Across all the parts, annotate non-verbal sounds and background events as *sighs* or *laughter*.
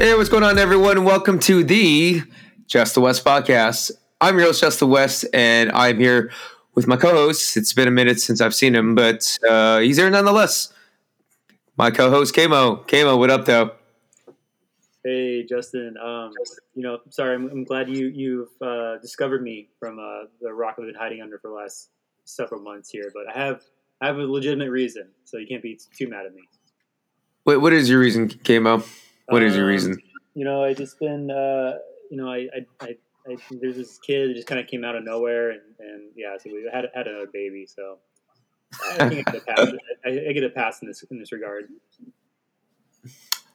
Hey, what's going on, everyone? Welcome to the Just the West podcast. I'm your host, Just the West, and I'm here with my co-host. It's been a minute since I've seen him, but uh, he's here nonetheless. My co-host, Kamo. Kamo, what up, though? Hey, Justin. Um, you know, sorry, I'm, I'm glad you you've uh, discovered me from uh, the rock I've been hiding under for the last several months here, but I have I have a legitimate reason, so you can't be too mad at me. Wait, what is your reason, Kamo? What is your Um, reason? You know, I just been, uh, you know, I, I, I, I there's this kid that just kind of came out of nowhere, and, and yeah, so we had had another baby, so I think I get a pass. I, I get a pass in this in this regard.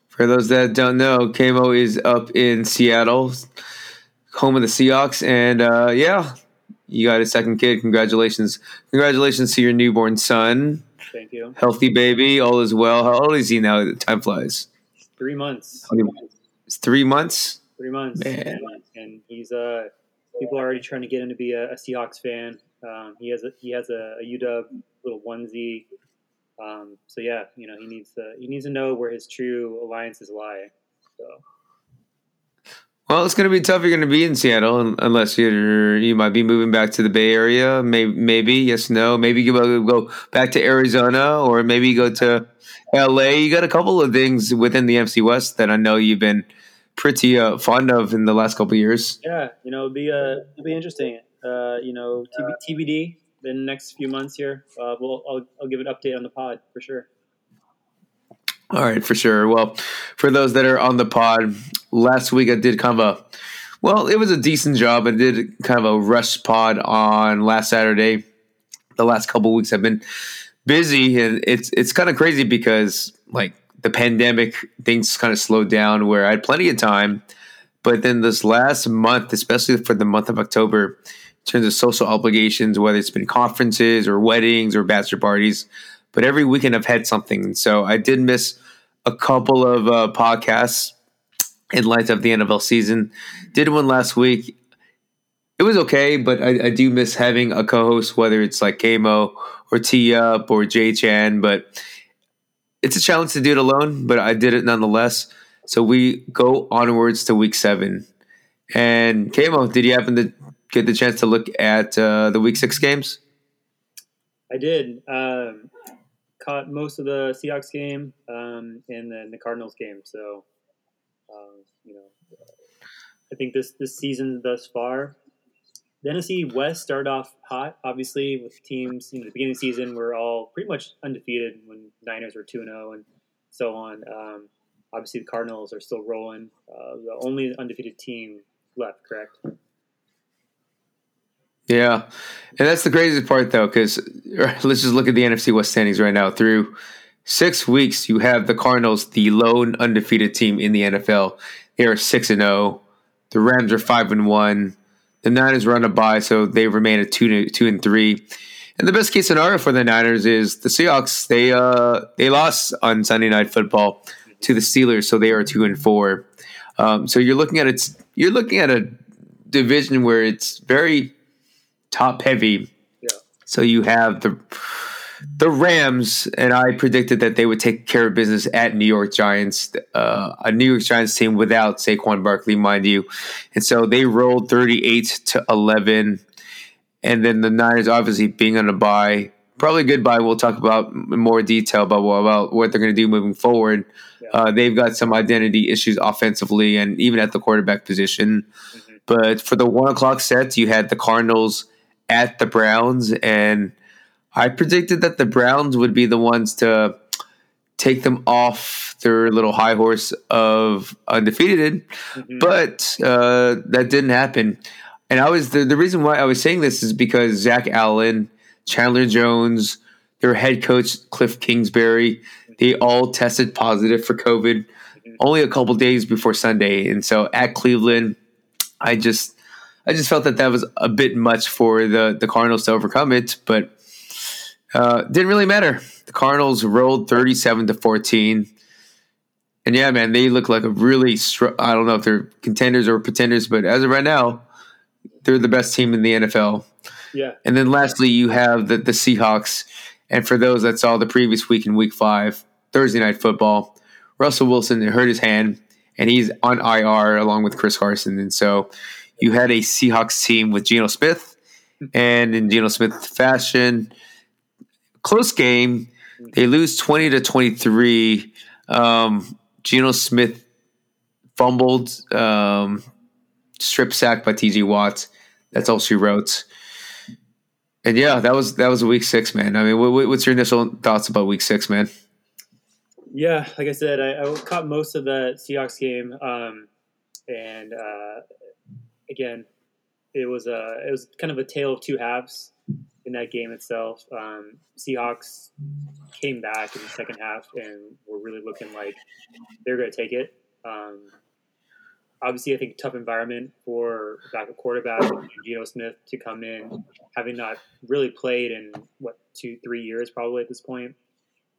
For those that don't know, Kamo is up in Seattle, home of the Seahawks, and uh, yeah, you got a second kid. Congratulations! Congratulations to your newborn son. Thank you. Healthy baby, all is well. How old is he now? Time flies. Three months. It's three months. Three months, Man. and, and he's uh people are already trying to get him to be a, a Seahawks fan. Um, he has a he has a, a UW little onesie. Um, so yeah, you know he needs to he needs to know where his true alliances lie. So Well, it's going to be tough. You're going to be in Seattle unless you're you might be moving back to the Bay Area. Maybe, maybe yes, no. Maybe you go back to Arizona, or maybe go to L.A. You got a couple of things within the NFC West that I know you've been pretty uh, fond of in the last couple of years. yeah, you know it'll be uh it'll be interesting. Uh, you know TB, TBD the next few months here. Uh, we'll I'll, I'll give an update on the pod for sure. All right, for sure. Well, for those that are on the pod, last week I did kind of a well, it was a decent job. I did kind of a rush pod on last Saturday. The last couple weeks I've been busy, and it's it's kind of crazy because like the pandemic, things kind of slowed down where I had plenty of time, but then this last month, especially for the month of October, in terms of social obligations, whether it's been conferences or weddings or bachelor parties, but every weekend I've had something. So I did miss a couple of uh, podcasts in light of the NFL season. Did one last week. It was okay, but I, I do miss having a co-host, whether it's like Kamo or T Up or J Chan. But it's a challenge to do it alone, but I did it nonetheless. So we go onwards to week seven. And Kamo, did you happen to get the chance to look at uh, the week six games? I did. Um, caught most of the Seahawks game um, and then the Cardinals game. So, um, you know, I think this this season thus far, the NFC West started off hot. Obviously, with teams. You know, the beginning of the season we're all pretty much undefeated when Niners were two and zero and so on. Um, obviously, the Cardinals are still rolling. Uh, the only undefeated team left. Correct. Yeah, and that's the craziest part, though, because let's just look at the NFC West standings right now. Through six weeks, you have the Cardinals, the lone undefeated team in the NFL. They are six and zero. The Rams are five and one. The Niners run a bye, so they remain at two two and three. And the best case scenario for the Niners is the Seahawks. They uh they lost on Sunday Night Football to the Steelers, so they are two and four. Um, so you're looking at it. You're looking at a division where it's very top heavy. Yeah. So you have the the Rams, and I predicted that they would take care of business at New York Giants, uh, a New York Giants team without Saquon Barkley, mind you, and so they rolled thirty eight to eleven, and then the Niners obviously being on a bye, probably a good bye. We'll talk about in more detail about what, about what they're going to do moving forward. Yeah. Uh, they've got some identity issues offensively and even at the quarterback position. Mhm. But for the one o'clock sets, you had the Cardinals at the Browns, and I predicted that the Browns would be the ones to take them off their little high horse of undefeated. Mhm. But uh, that didn't happen. And I was the, the reason why I was saying this is because Zach Allen, Chandler Jones, their head coach Cliff Kingsbury, they all tested positive for COVID only a couple days before Sunday. And so at Cleveland, I just I just felt that that was a bit much for the the Cardinals to overcome it, but uh, didn't really matter. The Cardinals rolled thirty seven to fourteen, and yeah, man, they look like a really str- I don't know if they're contenders or pretenders, but as of right now, they're the best team in the NFL. yeah. And then lastly, you have the, the Seahawks. And for those that saw the previous week in week five, Thursday night football, Russell Wilson hurt his hand and he's on IR along with Chris Carson. And so you had a Seahawks team with Geno Smith, and in Geno Smith fashion, close game. They lose twenty to twenty three. Um, Geno Smith fumbled, um, strip sack by T.J. Watt. That's all she wrote. And yeah, that was that was a week six, man. I mean, what, what's your initial thoughts about week six, man? Yeah, like I said, I, I caught most of the Seahawks game, um, and uh, again, it was a it was kind of a tale of two halves in that game itself. Um, Seahawks came back in the second half and were really looking like they're going to take it. Um, obviously, I think tough environment for backup quarterback Geno Smith to come in, having not really played in what two, three years probably at this point.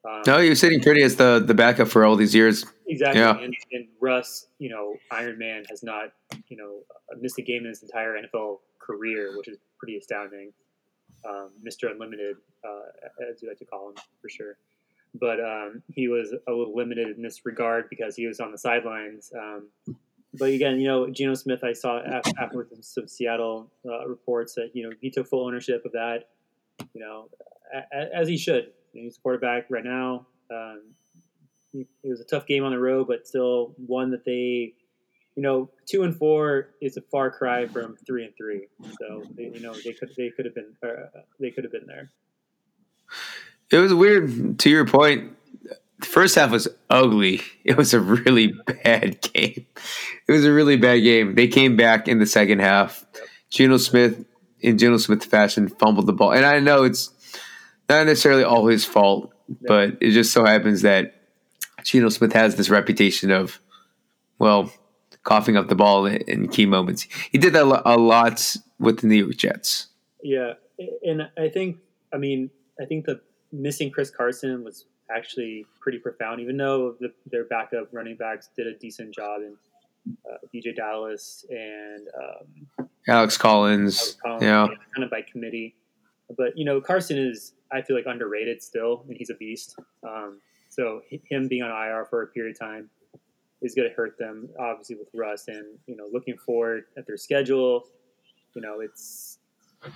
Um, no, you're sitting pretty as the the backup for all these years. Exactly. Yeah. And, and, Russ, you know, Iron Man has not, you know, missed a game in his entire NFL career, which is pretty astounding. Um, Mr. Unlimited, uh, as you like to call him, for sure. But um, he was a little limited in this regard because he was on the sidelines. Um, but again, you know, Geno Smith, I saw after some Seattle uh, reports that you know he took full ownership of that. You know, as he should. He's a quarterback right now. Um, it was a tough game on the road, but still one that they, you know, two and four is a far cry from three and three. So they, you know they could they could have been uh, they could have been there. It was weird. To your point, the first half was ugly. It was a really bad *laughs* game. It was a really bad game. They came back in the second half. Yep. Geno Smith, in Geno Smith fashion, fumbled the ball, and I know it's not necessarily all his fault, yep. but it just so happens that Geno Smith has this reputation of, well, coughing up the ball in key moments. He did that a lot with the New York Jets. Yeah, and I think, I mean, I think the missing Chris Carson was actually pretty profound, even though the, their backup running backs did a decent job in uh, DeeJay Dallas and um, Alex Collins. Alex Collins yeah, kind of by committee. But you know, Carson is I feel like underrated still, and he's a beast. Um, so him being on IR for a period of time is going to hurt them, obviously with Russ. And you know, looking forward at their schedule, you know, it's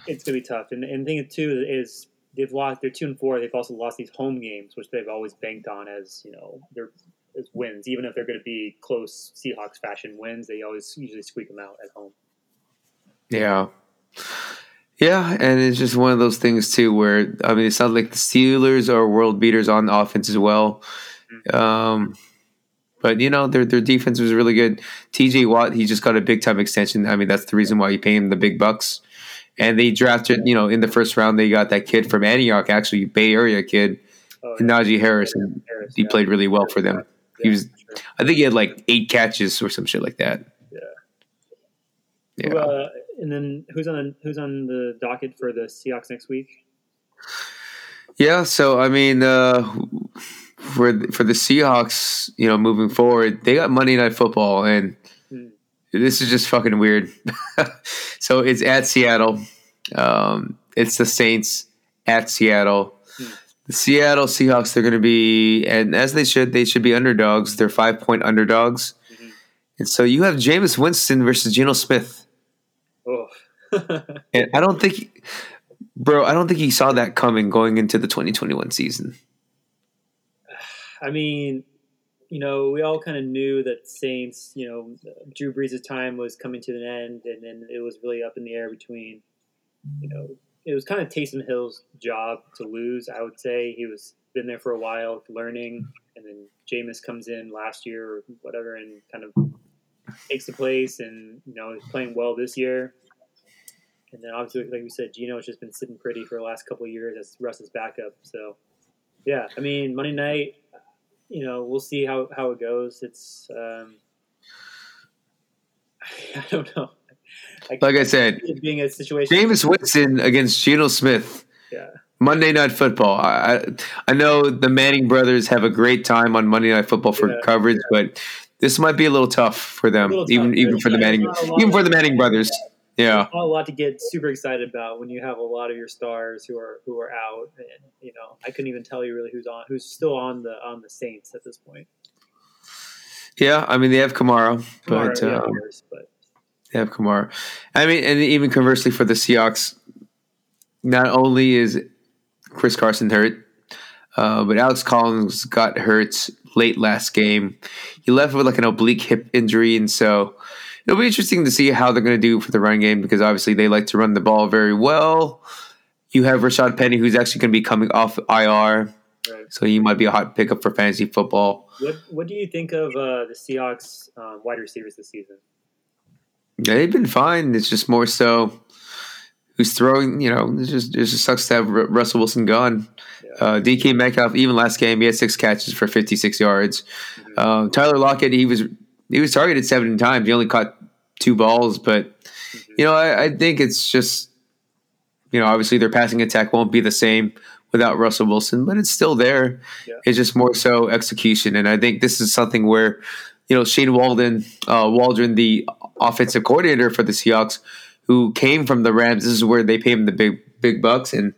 it's going to be tough. And, and the thing too is they've lost. They're two and four. They've also lost these home games, which they've always banked on as you know their as wins. Even if they're going to be close Seahawks fashion wins, they always usually squeak them out at home. Yeah. Yeah, and it's just one of those things too, where I mean, it sounds like the Steelers are world beaters on offense as well. Mm-hmm. Um, but you know, their their defense was really good. T.J. Watt, he just got a big time extension. I mean, that's the reason why you pay him the big bucks. And they drafted, you know, in the first round, they got that kid from Antioch, actually Bay Area kid, oh, yeah. Najee Harris, and Harris, he yeah. played really well for them. He was, sure. I think he had like eight catches or some shit like that. Yeah. Yeah. uh, and then who's on the, who's on the docket for the Seahawks next week? Yeah, so I mean, uh, for for the Seahawks, you know, moving forward, they got Monday Night Football, and hmm. this is just fucking weird. *laughs* so it's at Seattle. Um, it's the Saints at Seattle. Hmm. The Seattle Seahawks, they're going to be, and as they should, they should be underdogs. They're five point underdogs. Mm-hmm. And so you have Jameis Winston versus Geno Smith. Oh. *laughs* and I don't think, bro, I don't think he saw that coming going into the 2021 season. I mean, you know, we all kind of knew that Saints, you know, Drew Brees' time was coming to an end, and then it was really up in the air between, you know, it was kind of Taysom Hill's job to lose. I would say he was been there for a while, learning, and then Jameis comes in last year or whatever, and kind of takes the place, and you know, he's playing well this year. And then obviously, like we said, Geno has just been sitting pretty for the last couple of years as Russ's backup. So, yeah, I mean, Monday night, you know, we'll see how, how it goes. It's, um, *laughs* I don't know. I like I said, being a situation. Jameis Winston against Geno Smith. Yeah. Monday Night Football. I I know the Manning brothers have a great time on Monday Night Football for yeah, coverage, yeah. but this might be a little tough for them, even even for the Manning, even for the Manning brothers. Yeah. A lot to get super excited about when you have a lot of your stars who are who are out, and you know I couldn't even tell you really who's on who's still on the on the Saints at this point. Yeah, I mean they have Kamara, but, yeah, um, but they have Kamara. I mean, and even conversely for the Seahawks, not only is Chris Carson hurt, uh, but Alex Collins got hurt late last game. He left with like an oblique hip injury, and so it'll be interesting to see how they're going to do for the run game because obviously they like to run the ball very well. You have Rashad Penny, who's actually going to be coming off IR, right. so he might be a hot pickup for fantasy football. What What do you think of uh, the Seahawks um, wide receivers this season? Yeah, they've been fine. It's just more so who's throwing. You know, it just it just sucks to have Ru- Russell Wilson gone. Yeah. Uh, DK Metcalf, even last game, he had six catches for 56 yards. Mhm. Um, Tyler Lockett, he was he was targeted seven times. He only caught two balls, but Mhm. you know, I, I think it's just you know, obviously their passing attack won't be the same without Russell Wilson, but it's still there. Yeah. It's just more so execution, and I think this is something where you know Shane Walden, uh, Waldron, the offensive coordinator for the Seahawks, who came from the Rams. This is where they pay him the big big bucks, and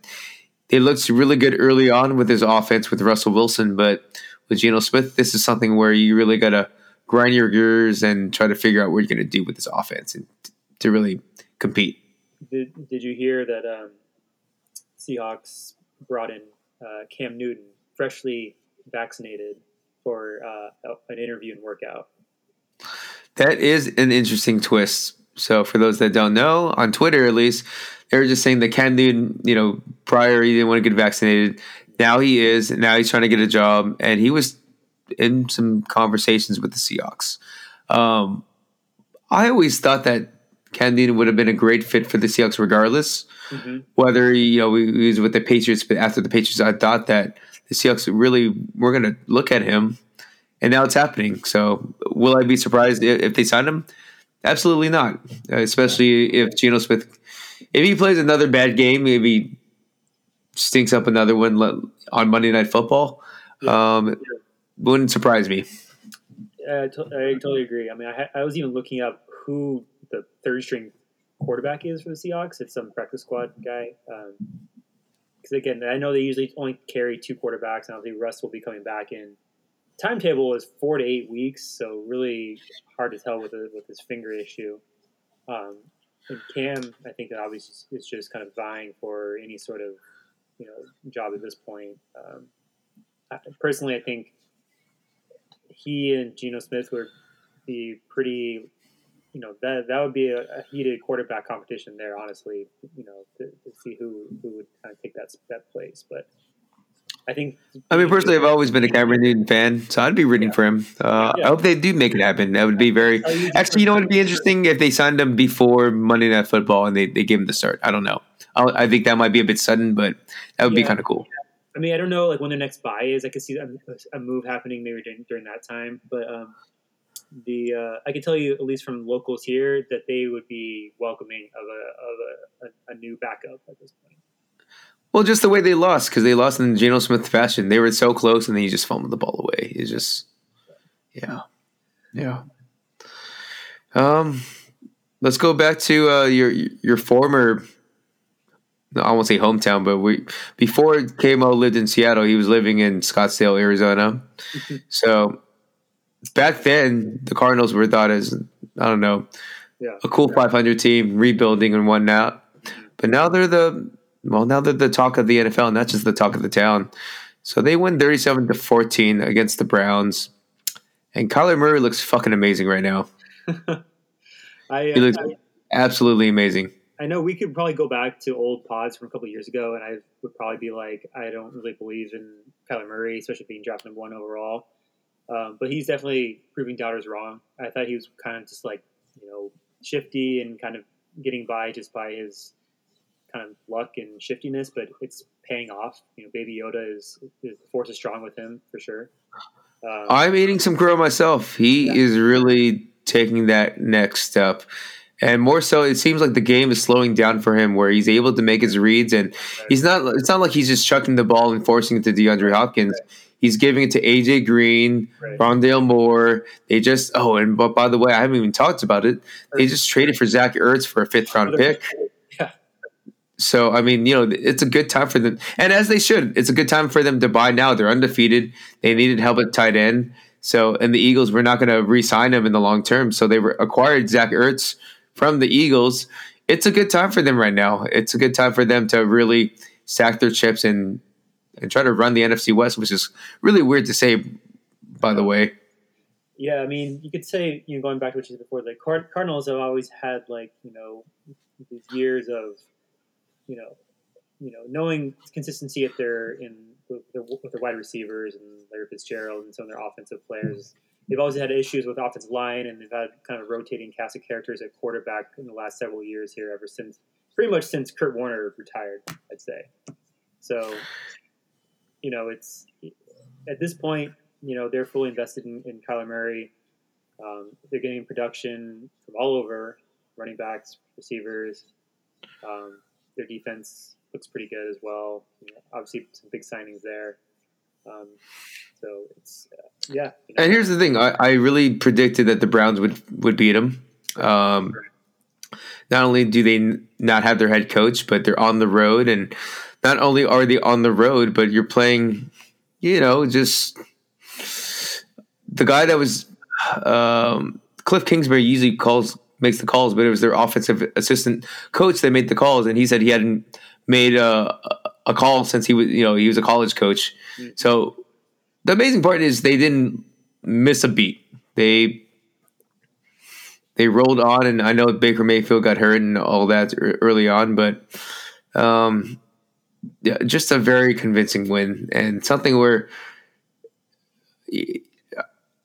it looks really good early on with his offense with Russell Wilson, but with Geno Smith, this is something where you really gotta grind your gears and try to figure out what you're gonna do with this offense and t- to really compete. Did Did you hear that um, Seahawks brought in uh, Cam Newton, freshly vaccinated, for uh, an interview and workout? That is an interesting twist. So, for those that don't know, on Twitter at least, they were just saying that Cam Newton, you know, prior he didn't want to get vaccinated. Now he is. Now he's trying to get a job, and he was in some conversations with the Seahawks. Um, I always thought that Cam would have been a great fit for the Seahawks, regardless hmm whether he, you know he was with the Patriots. But after the Patriots, I thought that the Seahawks really were going to look at him, and now it's happening. So, will I be surprised if, they sign him? Absolutely not. Especially if Geno Smith, if he plays another bad game, maybe stinks up another one on Monday Night Football. Um, wouldn't surprise me. I, to- I totally agree. I mean, I, ha- I was even looking up who the third string quarterback is for the Seahawks. It's some practice squad guy. Because again, I know they usually only carry two quarterbacks, and obviously Russ will be coming back in. Timetable is four to eight weeks, so really hard to tell with a, with this finger issue. Um, and Cam, I think that obviously is just kind of vying for any sort of you know job at this point. Um, personally, I think he and Geno Smith would be pretty. You know that that would be a, a heated quarterback competition there. Honestly, you know to, to see who who would kind of take that that place. But I think I mean, personally, I've always been a Cameron Newton fan, so I'd be rooting Yeah. for him. Uh, Yeah. I hope they do make it happen. That would be very. Just- Actually, you know what would be interesting if they signed him before Monday Night Football and they, they gave him the start. I don't know. I, I think that might be a bit sudden, but that would be kind of cool. I mean, I don't know like when their next bye is. I could see a, a move happening maybe during, during that time. But um, the uh, I can tell you at least from locals here that they would be welcoming of a of a, a, a new backup at this point. Well, just the way they lost because they lost in Geno Smith fashion. They were so close, and then you just fumbled the ball away. It's just, yeah, yeah. Um, let's go back to uh, your your former. I won't say hometown, but we before Kamo lived in Seattle, he was living in Scottsdale, Arizona. Mm-hmm. so back then, the Cardinals were thought as I don't know Yeah. a cool 500 team, rebuilding and whatnot. But now they're the well, now they're the talk of the NFL, not just the talk of the town. So they win 37 to 14 against the Browns, and Kyler Murray looks fucking amazing right now. *laughs* I, He uh, looks I absolutely amazing. I know we could probably go back to old pods from a couple years ago, and I would probably be like, I don't really believe in Kyler Murray, especially being drafted number one overall. Um, but he's definitely proving doubters wrong. I thought he was kind of just like, you know, shifty and kind of getting by just by his kind of luck and shiftiness, but it's paying off. You know, Baby Yoda is, is the force is strong with him for sure. Um, I'm eating some crow myself. He Yeah. is really taking that next step. And more so, it seems like the game is slowing down for him, where he's able to make his reads, and he's not. It's not like he's just chucking the ball and forcing it to DeAndre Hopkins. He's giving it to AJ Green, Right. Rondale Moore. They just oh, and but by the way, I haven't even talked about it. They just traded for Zach Ertz for a fifth round pick. Yeah. So I mean, you know, it's a good time for them, and as they should. It's a good time for them to buy now. They're undefeated. They needed help at tight end, So, and the Eagles were not going to re-sign him in the long term, so they were acquired Zach Ertz from the Eagles. It's a good time for them right now. It's a good time for them to really stack their chips and and try to run the NFC West, which is really weird to say, by the way. Yeah, I mean, you could say, you know, going back to what you said before, the Card- Cardinals have always had like, you know, these years of, you know, you know, knowing consistency if they're in with their, with their wide receivers and Larry Fitzgerald and some of their offensive players. They've always had issues with offensive line, and they've had kind of rotating cast of characters at quarterback in the last several years here, ever since pretty much since Kurt Warner retired, I'd say. So, you know, it's at this point, you know, they're fully invested in, in Kyler Murray. Um, they're getting production from all over, running backs, receivers. Um, their defense looks pretty good as well. You know, obviously, some big signings there. Um, so it's uh, yeah. You know. And here's the thing: I, I, really predicted that the Browns would would beat them. Um, not only do they not have their head coach, but they're on the road, and not only are they on the road, but you're playing, you know, just the guy that was um, Cliff Kingsbury usually calls makes the calls, but it was their offensive assistant coach that made the calls, and he said he hadn't made a a call since he was you know he was a college coach. Mm-hmm. So the amazing part is they didn't miss a beat. They they rolled on, and I know Baker Mayfield got hurt and all that early on, but um, yeah, just a very convincing win and something where,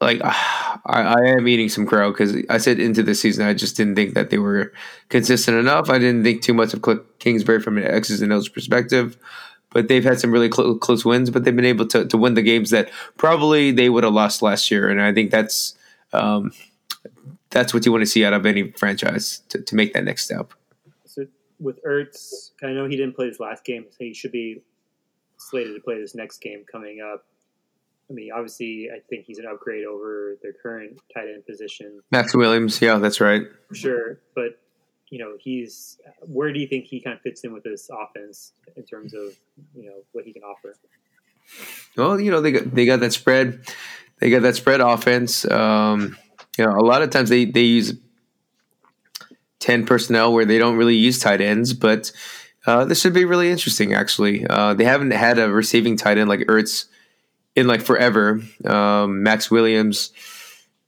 like, *sighs* I, I am eating some crow because I said into the season I just didn't think that they were consistent enough. I didn't think too much of Kingsbury from an X's and O's perspective. But they've had some really cl- close wins, but they've been able to, to win the games that probably they would have lost last year. And I think that's um, that's what you want to see out of any franchise to, to make that next step So with Ertz, I know he didn't play his last game, so he should be slated to play this next game coming up. I mean, obviously, I think he's an upgrade over their current tight end position. Maxx Williams, yeah, that's right. For sure, but you know, he's where do you think he kind of fits in with this offense in terms of you know what he can offer? Well, you know, they got they got that spread, they got that spread offense. Um, you know, a lot of times they they use 10 personnel where they don't really use tight ends, but uh, this should be really interesting, actually. Uh, they haven't had a receiving tight end like Ertz in like forever. Um, Maxx Williams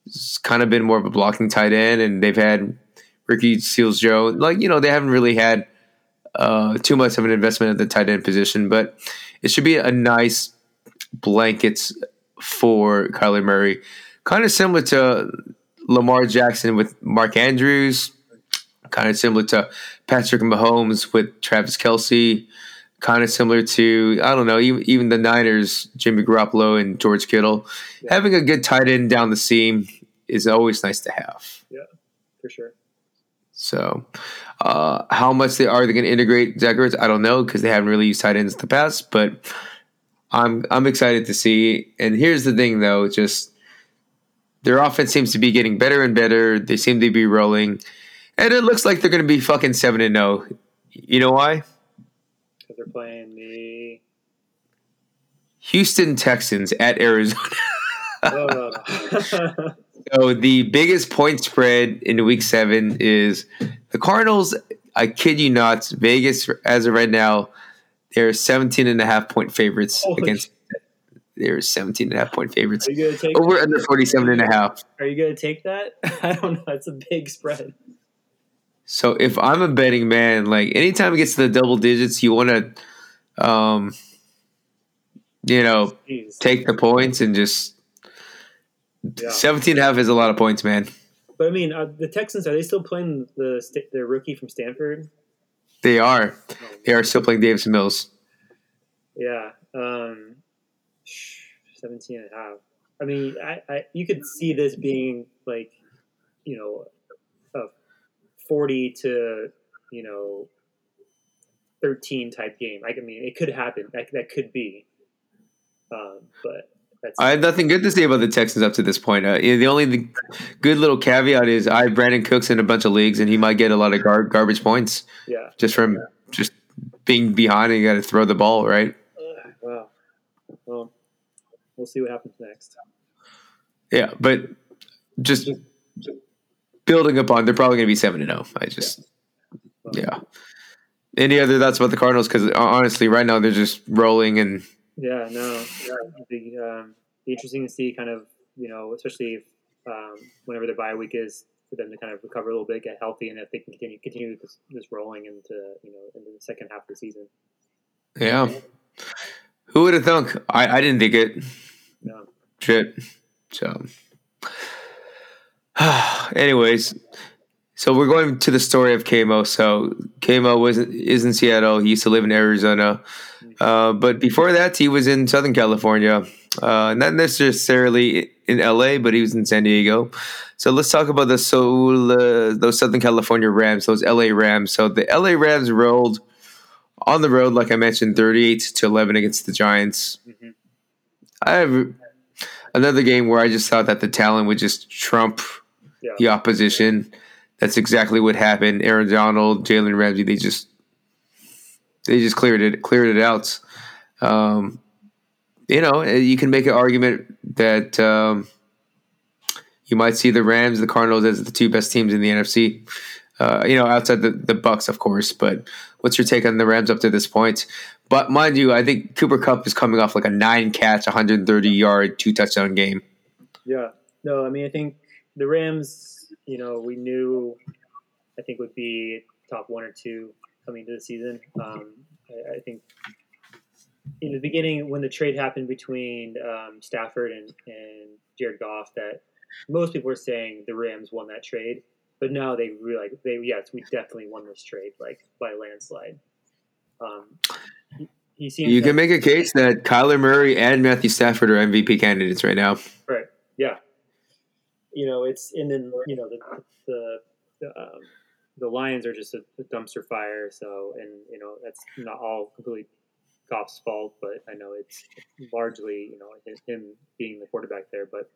has kind of been more of a blocking tight end, and they've had Ricky Seals-Jones. Like, you know, they haven't really had uh, too much of an investment at the tight end position, but it should be a nice blankets for Kyler Murray. Kind of similar to Lamar Jackson with Mark Andrews kind of similar to Patrick Mahomes with Travis Kelce, kind of similar to I don't know even, even the Niners, Jimmy Garoppolo and George Kittle. Yeah. Having a good tight end down the seam is always nice to have. Yeah, for sure. So, uh, how much they are they going to integrate Ertz? I don't know because they haven't really used tight ends in the past, but I'm I'm excited to see. And here's the thing, though, just their offense seems to be getting better and better. They seem to be rolling and it looks like they're going to be fucking seven and zero. Oh. You know why? They're playing the Houston Texans at Arizona. *laughs* oh. *laughs* so the biggest point spread in week seven is the Cardinals. I kid you not, Vegas as of right now, they're 17 and a half point favorites Holy against. They're 17 and a half point favorites. Over under 47 and a half. Are you going to take that? *laughs* I don't know. It's a big spread. So if I'm a betting man, like anytime it gets to the double digits, you want to, um, you know, Jeez. take the points and just yeah. 17 and a half is a lot of points, man. But I mean, uh, the Texans are they still playing the their rookie from Stanford? They are. Oh. They are still playing Davis Mills. Yeah. Um, 17 and a half. I mean, I, I you could see this being like, you know, 40 to, you know, 13 type game. I mean, it could happen. That, that could be. Um, but I have nothing good to say about the Texans up to this point. Uh, the only the good little caveat is I have Brandin Cooks in a bunch of leagues, and he might get a lot of gar- garbage points. Yeah, just from yeah. just being behind and you got to throw the ball, right? Uh, well, well, we'll see what happens next. Yeah, but just building upon, they're probably going to be seven and zero. I just, yeah. Any other thoughts about the Cardinals? Because honestly, right now they're just rolling and. Yeah, no, yeah, be, um, be interesting to see kind of you know, especially if, um, whenever the bye week is for them to kind of recover a little bit, get healthy, and if they can continue continue this, this rolling into you know into the second half of the season. Yeah. Who would have thunk? I, I didn't think it. No. Shit. So, *sighs* anyways, so we're going to the story of Kamo. So Kamo was is in Seattle. He used to live in Arizona, uh, but before that, he was in Southern California. Uh, not necessarily in LA, but he was in San Diego. So let's talk about the Soul, uh, those Southern California Rams, those LA Rams. So the LA Rams rolled on the road, like I mentioned, 38 to 11 against the Giants. Mm-hmm. I have another game where I just thought that the talent would just trump yeah. the opposition. That's exactly what happened. Aaron Donald, Jalen Ramsey, they just they just cleared it cleared it out. Um, you know, you can make an argument that um, you might see the Rams, the Cardinals as the two best teams in the NFC. Uh, you know, outside the, the Bucs, of course. But what's your take on the Rams up to this point? But mind you, I think Cooper Kupp is coming off like a nine catch, 130 yard, two touchdown game. Yeah. No, I mean, I think the Rams, you know, we knew, I think, would be top one or two coming to the season. Um, I, I, think in the beginning, when the trade happened between um, Stafford and, and Jared Goff, that most people were saying the Rams won that trade. But now they realize they yes, we definitely won this trade like by landslide. Um, he, he seems you can make a case that Kyler Murray and Matthew Stafford are MVP candidates right now. Right. Yeah. You know, it's and then you know the the the, um, the Lions are just a, a, dumpster fire. So and you know that's not all completely Goff's fault, but I know it's largely you know him being the quarterback there. But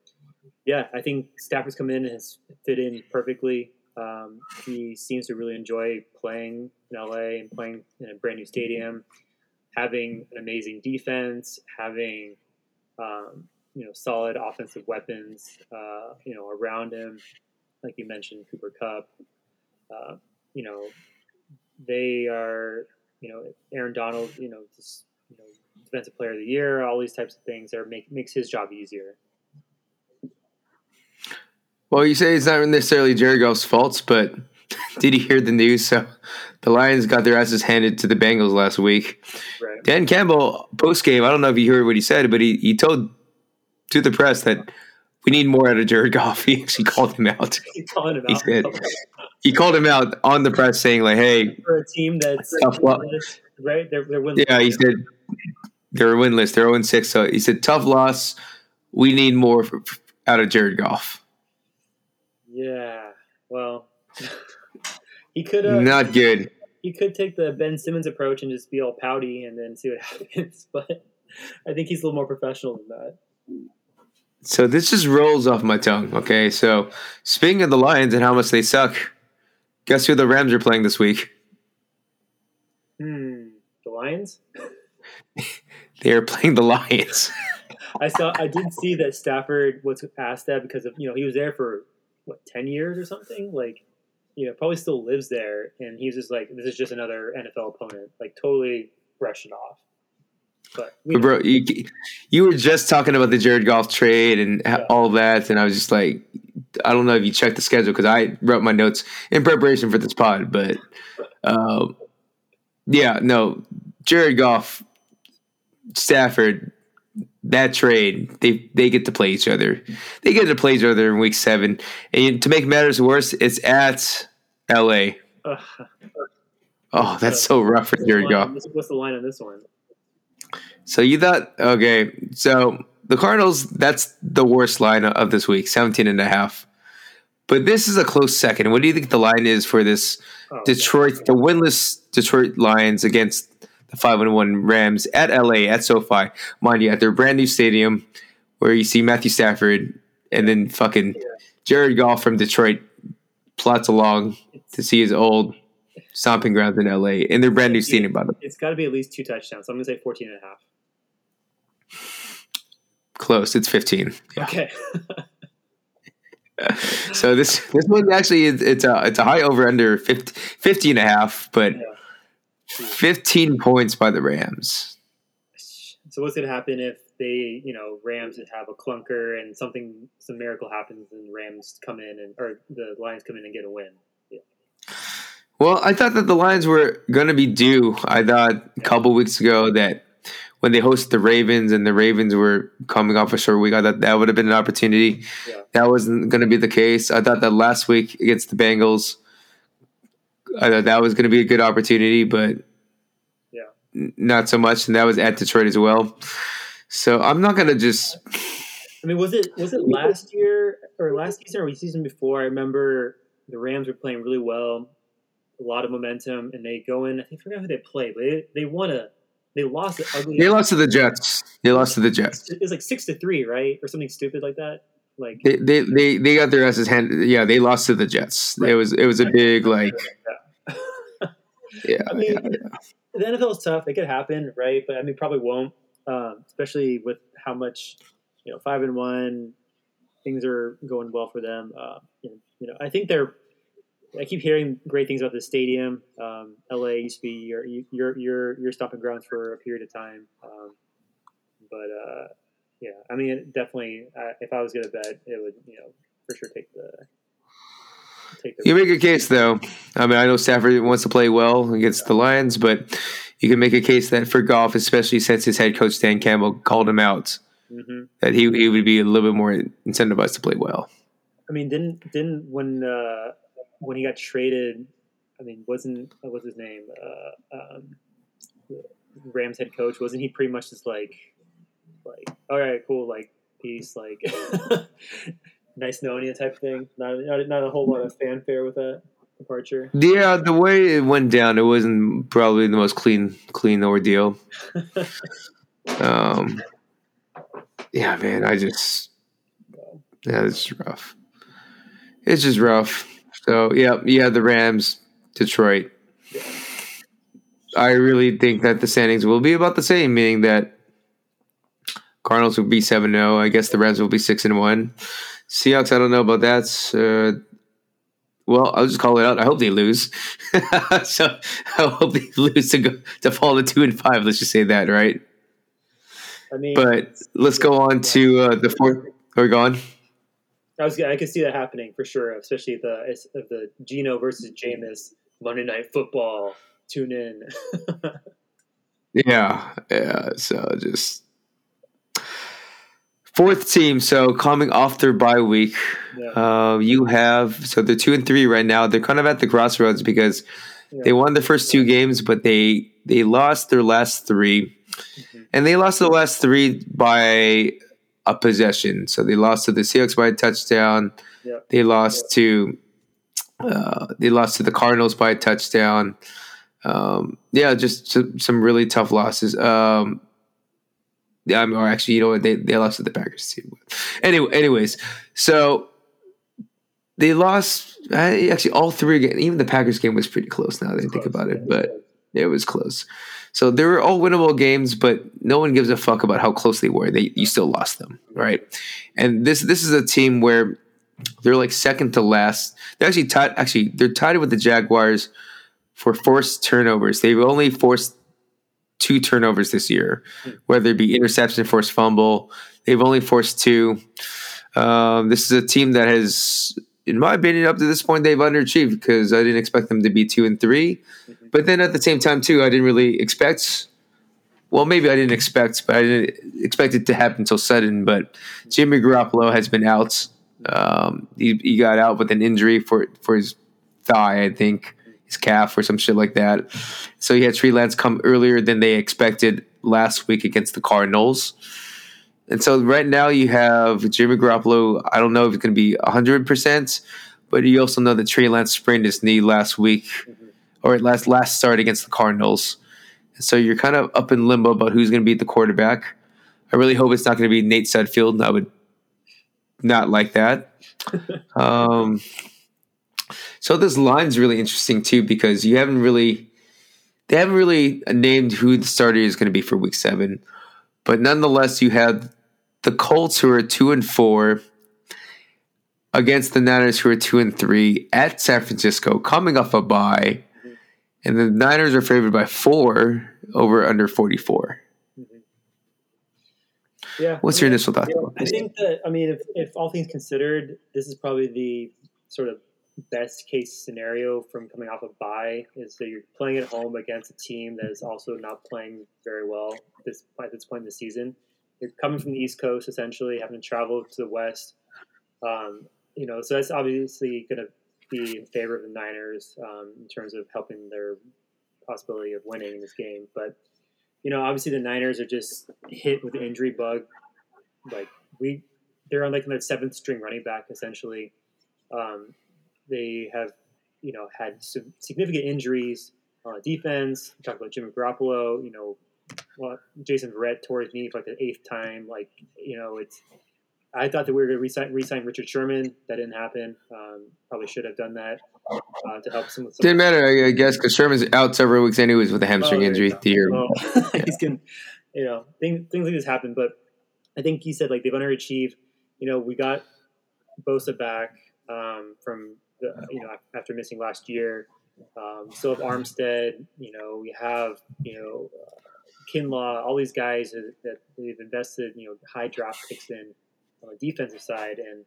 yeah, I think Stafford's come in and has fit in perfectly. Um, he seems to really enjoy playing in LA and playing in a brand new stadium, having an amazing defense, having um, you know solid offensive weapons, uh, you know around him, like you mentioned, Cooper Kupp. Uh, you know, they are you know Aaron Donald, you know, just, you know defensive player of the year, all these types of things are make makes his job easier. Well, you say it's not necessarily Jerry Goff's faults, but *laughs* did you hear the news? So the Lions got their asses handed to the Bengals last week. Right. Dan Campbell post game, I don't know if you heard what he said, but he, he told to the press that we need more out of Jared Goff. *laughs* He actually called him out. *laughs* He called him out. He, said, he called him out on the press, saying like, "Hey, for a team that's tough loss, right? They're, they're winless. Yeah, he said they're winless. They're 0 6. So he said, tough loss. We need more for, out of Jared Goff. Yeah. Well, *laughs* he could have not good. He could take the Ben Simmons approach and just be all pouty and then see what happens. But I think he's a little more professional than that. So this just rolls off my tongue. Okay, so speaking of the Lions and how much they suck, guess who the Rams are playing this week? Hmm, the Lions. *laughs* they are playing the Lions. *laughs* I saw. I did see that Stafford was asked that because of you know he was there for what ten years or something. Like, you know, probably still lives there, and he's just like, this is just another NFL opponent. Like, totally brushing off. But, but bro, you, you were just talking about the Jared Goff trade and yeah. all that, and I was just like, I don't know if you checked the schedule because I wrote my notes in preparation for this pod, but uh, yeah, no, Jared Goff, Stafford, that trade, they they get to play each other. They get to play each other in week seven. And to make matters worse, it's at L.A. *laughs* oh, that's so rough for Jared Goff. What's the line on this one? So you thought, okay, so the Cardinals, that's the worst line of this week, 17 and a half. But this is a close second. What do you think the line is for this oh, Detroit, the winless Detroit Lions against the five and one Rams at LA at SoFi, mind you, at their brand new stadium, where you see Matthew Stafford and then fucking Jared Goff from Detroit plots along to see his old stomping grounds in LA in their brand new stadium. By the way, it's got to be at least two touchdowns. So I'm gonna say 14 and a half. Close. It's 15. Yeah. Okay. *laughs* so this this one actually it's, it's a it's a high over under 50, 50 and a half, but Yeah. 15 points by the Rams. So what's going to happen if they, you know, Rams have a clunker and something, some miracle happens and Rams come in and or the Lions come in and get a win? Well, I thought that the Lions were going to be due. I thought a couple weeks ago that when they hosted the Ravens and the Ravens were coming off a short week, I thought that would have been an opportunity. Yeah. That wasn't going to be the case. I thought that last week against the Bengals, I thought that was going to be a good opportunity, but Yeah. not so much. And that was at Detroit as well. So I'm not going to just. I mean, was it was it last year or last season or the season before? I remember the Rams were playing really well, a lot of momentum, and they go in. I think I forgot who they played, but they, they won a they lost it ugly. They lost to the Jets. They lost to the Jets. It was like six to three, right, or something stupid like that. Like They, they they they got their asses handed. Yeah, they lost to the Jets. It was it was a big *laughs* like yeah. I mean, yeah. the NFL is tough. It could happen, right? But I mean, probably won't. Um, especially with how much you know, five and one, things are going well for them. Uh, you know, I think they're. I keep hearing great things about the stadium. Um, LA used to be your your your your stomping grounds for a period of time. Um, but uh, yeah, I mean, definitely, uh, if I was going to bet, it would you know for sure take the take the. You make a case though. I mean, I know Stafford wants to play well against the Lions, but you can make a case that for Goff, especially since his head coach Dan Campbell called him out, hmm that he he would be a little bit more incentivized to play well. I mean, didn't didn't when uh, when he got traded? I mean, wasn't what was his name? Uh, um, Rams head coach wasn't he pretty much just like like all right, cool, like peace, like *laughs* nice knowing you type thing. Not, not not a whole lot of fanfare with that departure. Yeah, the way it went down, it wasn't probably the most clean clean ordeal. *laughs* Um, yeah, man, I just yeah, it's rough. It's just rough. So yeah, yeah, the Rams, Detroit. I really think that the standings will be about the same, meaning that Cardinals will be seven zero. I guess the Rams will be six and one. Seahawks, I don't know about that. Uh, well, I'll just call it out. I hope they lose. *laughs* so I hope they lose to go to fall to two and five. Let's just say that, right? I mean, But let's go on to uh, the fourth. Are We're gone. I was I could see that happening for sure, especially the the Geno versus Jameis Monday Night Football. Tune in. *laughs* Yeah, yeah. So just fourth team. So coming off their bye week, yeah. uh, you have so they're two and three right now. They're kind of at the crossroads because they won the first two games, but they they lost their last three, Mhm. and they lost the last three by a possession. So they lost to the Seahawks by a touchdown. Yeah. They lost to uh, they lost to the Cardinals by a touchdown. Um, yeah, just some, some really tough losses. Um, yeah, I mean, or actually, you know what? They they lost to the Packers too. Anyway, anyways, so they lost. Actually, all three. Again, even the Packers game was pretty close. Now that I think about it, but it was close. So they were all winnable games, but no one gives a fuck about how close they were. They you still lost them, right? And this this is a team where they're like second to last. They're actually tied. Actually, they're tied with the Jaguars for forced turnovers. They've only forced two turnovers this year, whether it be interception, forced fumble. They've only forced two. Um, this is a team that has, in my opinion, up to this point, they've underachieved because I didn't expect them to be two and 3 But then at the same time, too, I didn't really expect. Well, maybe I didn't expect, but I didn't expect it to happen so sudden. But Jimmy Garoppolo has been out. Um, he, he got out with an injury for for his thigh, I think, his calf or some shit like that. So he had Trey Lance come earlier than they expected last week against the Cardinals. And so right now you have Jimmy Garoppolo. I don't know if it's going to be 100%, but you also know that Trey Lance sprained his knee last week or last last start against the Cardinals. And so you're kind of up in limbo about who's going to be the quarterback. I really hope it's not going to be Nate Sudfield. I would not like that. *laughs* um, so this line's really interesting too because you haven't really they haven't really named who the starter is going to be for week seven, but nonetheless you have the Colts who are two and four. against the Niners, who are two and three at San Francisco, coming off a bye, and the Niners are favored by four over under forty four. Yeah. What's I your mean, initial thoughts? you know, I think that I mean, if, if all things considered, this is probably the sort of best case scenario from coming off a bye is that you're playing at home against a team that is also not playing very well this at this point in the season. You're coming from the East Coast, essentially having to travel to the West. Um, you know, so that's obviously going to be in favor of the Niners um, in terms of helping their possibility of winning in this game. But you know, obviously the Niners are just hit with the injury bug. Like we, they're on like their seventh string running back essentially. Um, they have, you know, had some significant injuries on defense. We talked about Jimmy Garoppolo. You know, well, Jason Verrett tore his knee for like the eighth time. Like, you know, it's. I thought that we were going to resign, resign Richard Sherman. That didn't happen. Um, probably should have done that uh, to help some some Didn't matter, I guess, because Sherman's out several weeks anyways with a hamstring Oh, injury. The year. Well, *laughs* *laughs* he's going you know, things, things like this happen. But I think he said like they've underachieved. You know, we got Bosa back um, from the, you know after missing last year. Um, have Armstead. You know, we have you know uh, Kinlaw. All these guys that, that they've invested you know high draft picks in on the defensive side and.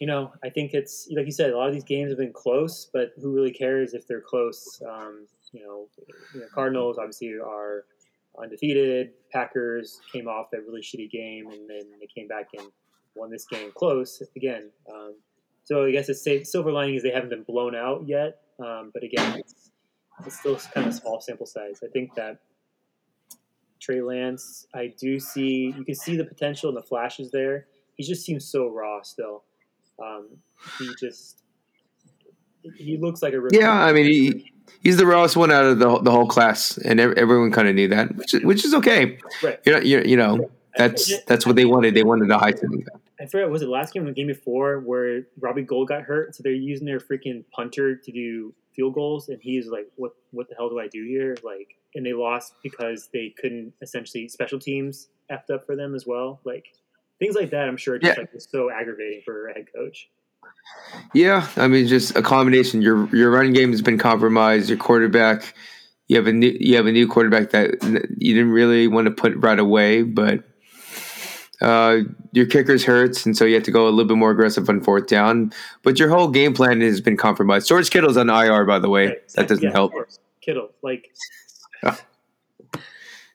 You know, I think it's like you said. A lot of these games have been close, but who really cares if they're close? Um, you know, you know, Cardinals obviously are undefeated. Packers came off that really shitty game, and then they came back and won this game close again. Um, so I guess the sa- silver lining is they haven't been blown out yet. Um, but again, it's, it's still kind of small sample size. I think that Trey Lance, I do see you can see the potential and the flashes there. He just seems so raw still. Um, he just he looks like a. Yeah, I mean, he, he's the rawest one out of the, the whole class, and everyone kind of knew that, which is, which is okay. Right. You know, you, you know, that's that's what they wanted. They wanted a high ceiling guy. I forget was it last game or the game before where Robbie Gould got hurt, so they're using their freaking punter to do field goals, and he's like, "What what the hell do I do here?" Like, and they lost because they couldn't essentially special teams effed up for them as well. Like things like that, I'm sure just Yeah. like was so aggravating for a head coach. Yeah, I mean, just a combination. Your your running game has been compromised. Your quarterback, you have a new you have a new quarterback that you didn't really want to put right away, but uh, your kickers hurts, and so you have to go a little bit more aggressive on fourth down. But your whole game plan has been compromised. George Kittle's on IR, by the way. Right. That doesn't Yeah, help. Kittle, like, Yeah.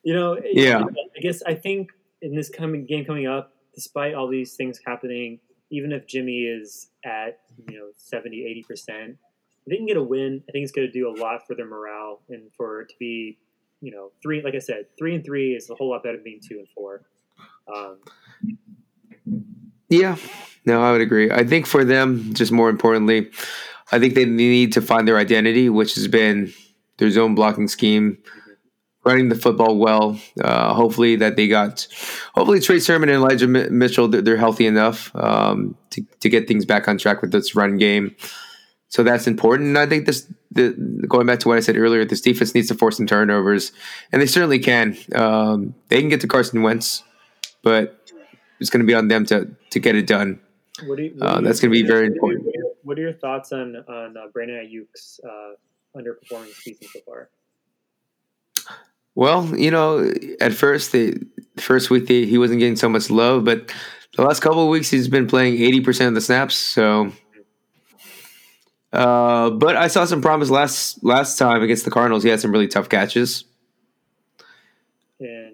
you know, Yeah. I guess I think in this coming game coming up, despite all these things happening, even if Jimmy is at you know 70, 80 percent, if they can get a win. I think it's going to do a lot for their morale and for it to be, you know, three. Like I said, three and three is a whole lot better than being two and four. Um, Yeah, no, I would agree. I think for them, just more importantly, I think they need to find their identity, which has been their zone blocking scheme, running the football well. Uh, hopefully that they got, hopefully Trey Sermon and Elijah Mitchell, they're, healthy enough um, to, to get things back on track with this run game. So that's important. And I think this, the, going back to what I said earlier, this defense needs to force some turnovers, and they certainly can. Um, they can get to Carson Wentz, but it's going to be on them to to get it done. what do you, what Uh, that's gonna be very what are your- important. What are your, what are your thoughts on on uh, Brandon Aiyuk's uh, underperforming season so far? Well, you know, at first, the first week they, he wasn't getting so much love, but the last couple of weeks he's been playing eighty percent of the snaps. So, uh, but I saw some promise last last time against the Cardinals. He had some really tough catches.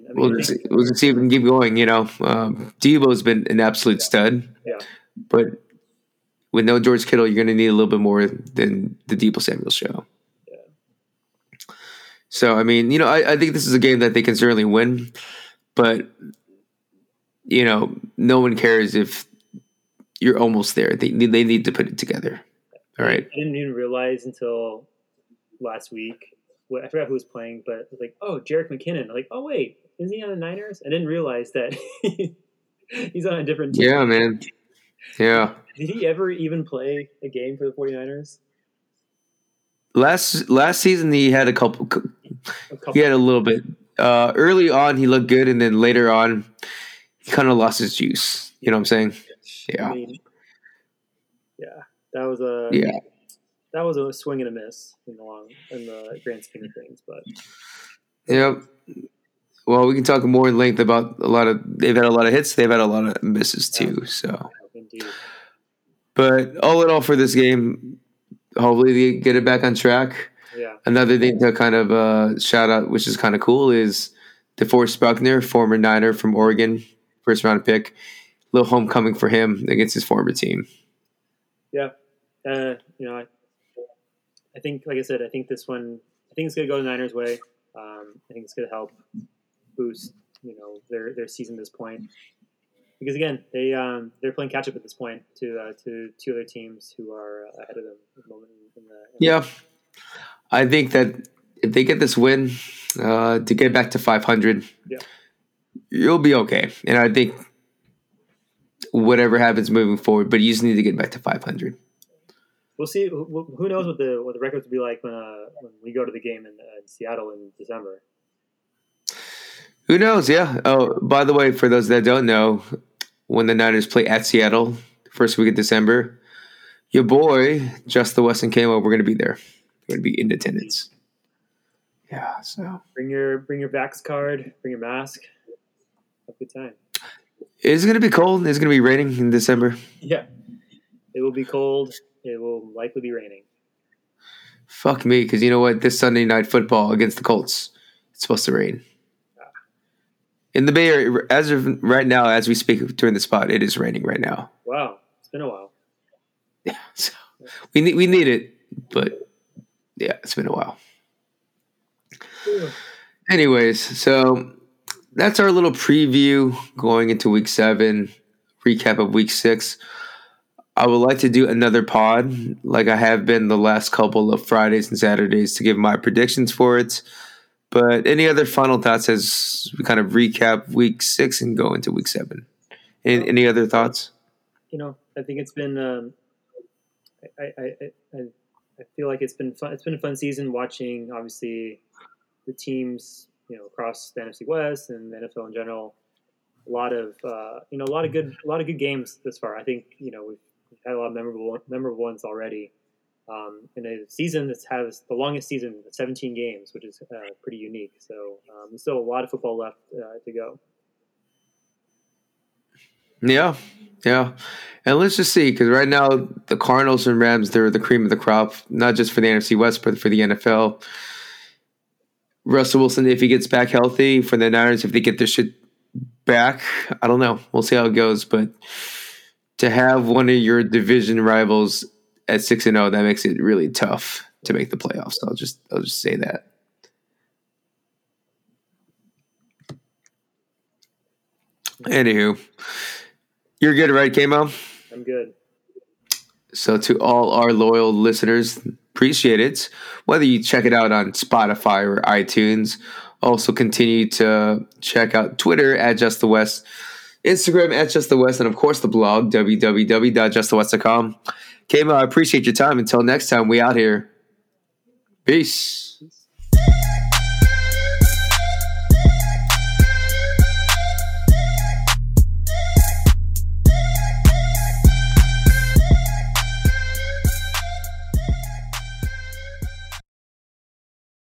I mean, We'll just, think- we'll just see if we can keep going. You know, um, Debo's been an absolute stud. Yeah. But with no George Kittle, you're going to need a little bit more than the Debo Samuel show. Yeah. So I mean, you know, I, I think this is a game that they can certainly win, but you know, no one cares if you're almost there. They they need to put it together. All right. I didn't even realize until last week. I forgot who was playing, but like, oh, Jerick McKinnon. Like, oh wait, is he on the Niners? I didn't realize that *laughs* he's on a different team. Yeah, man. Yeah. Did he ever even play a game for the 49ers? Last last season he had a couple. A couple. He had a little bit. Uh, early on he looked good, and then later on he kind of lost his juice. You know what I'm saying? Yeah. I mean, Yeah, that was a Yeah. that was a swing and a miss in the long in the grand scheme of things. But Yep. Well, we can talk more in length about a lot of. They've had a lot of hits. They've had a lot of misses too. So, but all in all, for this game, hopefully they get it back on track. yeah, Another thing to kind of uh, shout out, which is kind of cool, is DeForest Buckner, former Niner from Oregon, first round pick. Little homecoming for him against his former team. yeah. Uh, you know, I, I think, like I said, I think this one, I think it's gonna go the Niners' way. Um, I think it's gonna help boost, you know, their their season at this point. Because again, they um, they're playing catch up at this point to uh, to two other teams who are uh, ahead of them at the moment. In the, in the- Yeah, I think that if they get this win uh, to get back to 500, Yeah. you'll be okay. And I think whatever happens moving forward, but you just need to get back to 500. We'll see. Who who knows what the what the records will be like when uh, when we go to the game in, uh, in Seattle in December. Who knows? Yeah. Oh, by the way, for those that don't know, when the Niners play at Seattle, first week of December, your boy, Just the Weston came over. We're going to be there. We're going to be in attendance. Yeah. So Bring your bring your Vax card. Bring your mask. Have a good time. it's going to be cold. It's going to be raining in December. Yeah, it will be cold. It will likely be raining. Fuck me, because you know what? This Sunday night football against the Colts, it's supposed to rain. In the Bay Area, as of right now, as we speak during the spot, it is raining right now. Wow, it's been a while. *laughs* Yeah, so we need we need it, but yeah, it's been a while. Anyways, so that's our little preview going into week seven, recap of week six. I would like to do another pod like I have been the last couple of Fridays and Saturdays to give my predictions for it. But any other final thoughts as we kind of recap week six and go into week seven? Any, any other thoughts? You know, I think it's been. Um, I, I, I, I feel like it's been fun. It's been a fun season watching, obviously, the teams you know across the NFC West and the NFL in general. A lot of uh, you know a lot of good a lot of good games this far. I think you know we've, we've had a lot of memorable memorable ones already. Um, in a season that has the longest season, 17 games, which is uh, pretty unique. So um, still a lot of football left uh, to go. Yeah, yeah. And let's just see, because right now the Cardinals and Rams, they're the cream of the crop, not just for the NFC West, but for the NFL. Russell Wilson, if he gets back healthy, for the Niners, if they get their shit back, I don't know. We'll see how it goes. But to have one of your division rivals at six and zero, that makes it really tough to make the playoffs. I'll just I'll just say that. Anywho, you're good, right, Kamo? I'm good. So to all our loyal listeners, appreciate it. Whether you check it out on Spotify or iTunes, also continue to check out Twitter at Just the West, Instagram at Just the West, and of course the blog www.justthewest.com. Kamo, I appreciate your time. Until next time, we out here. Peace.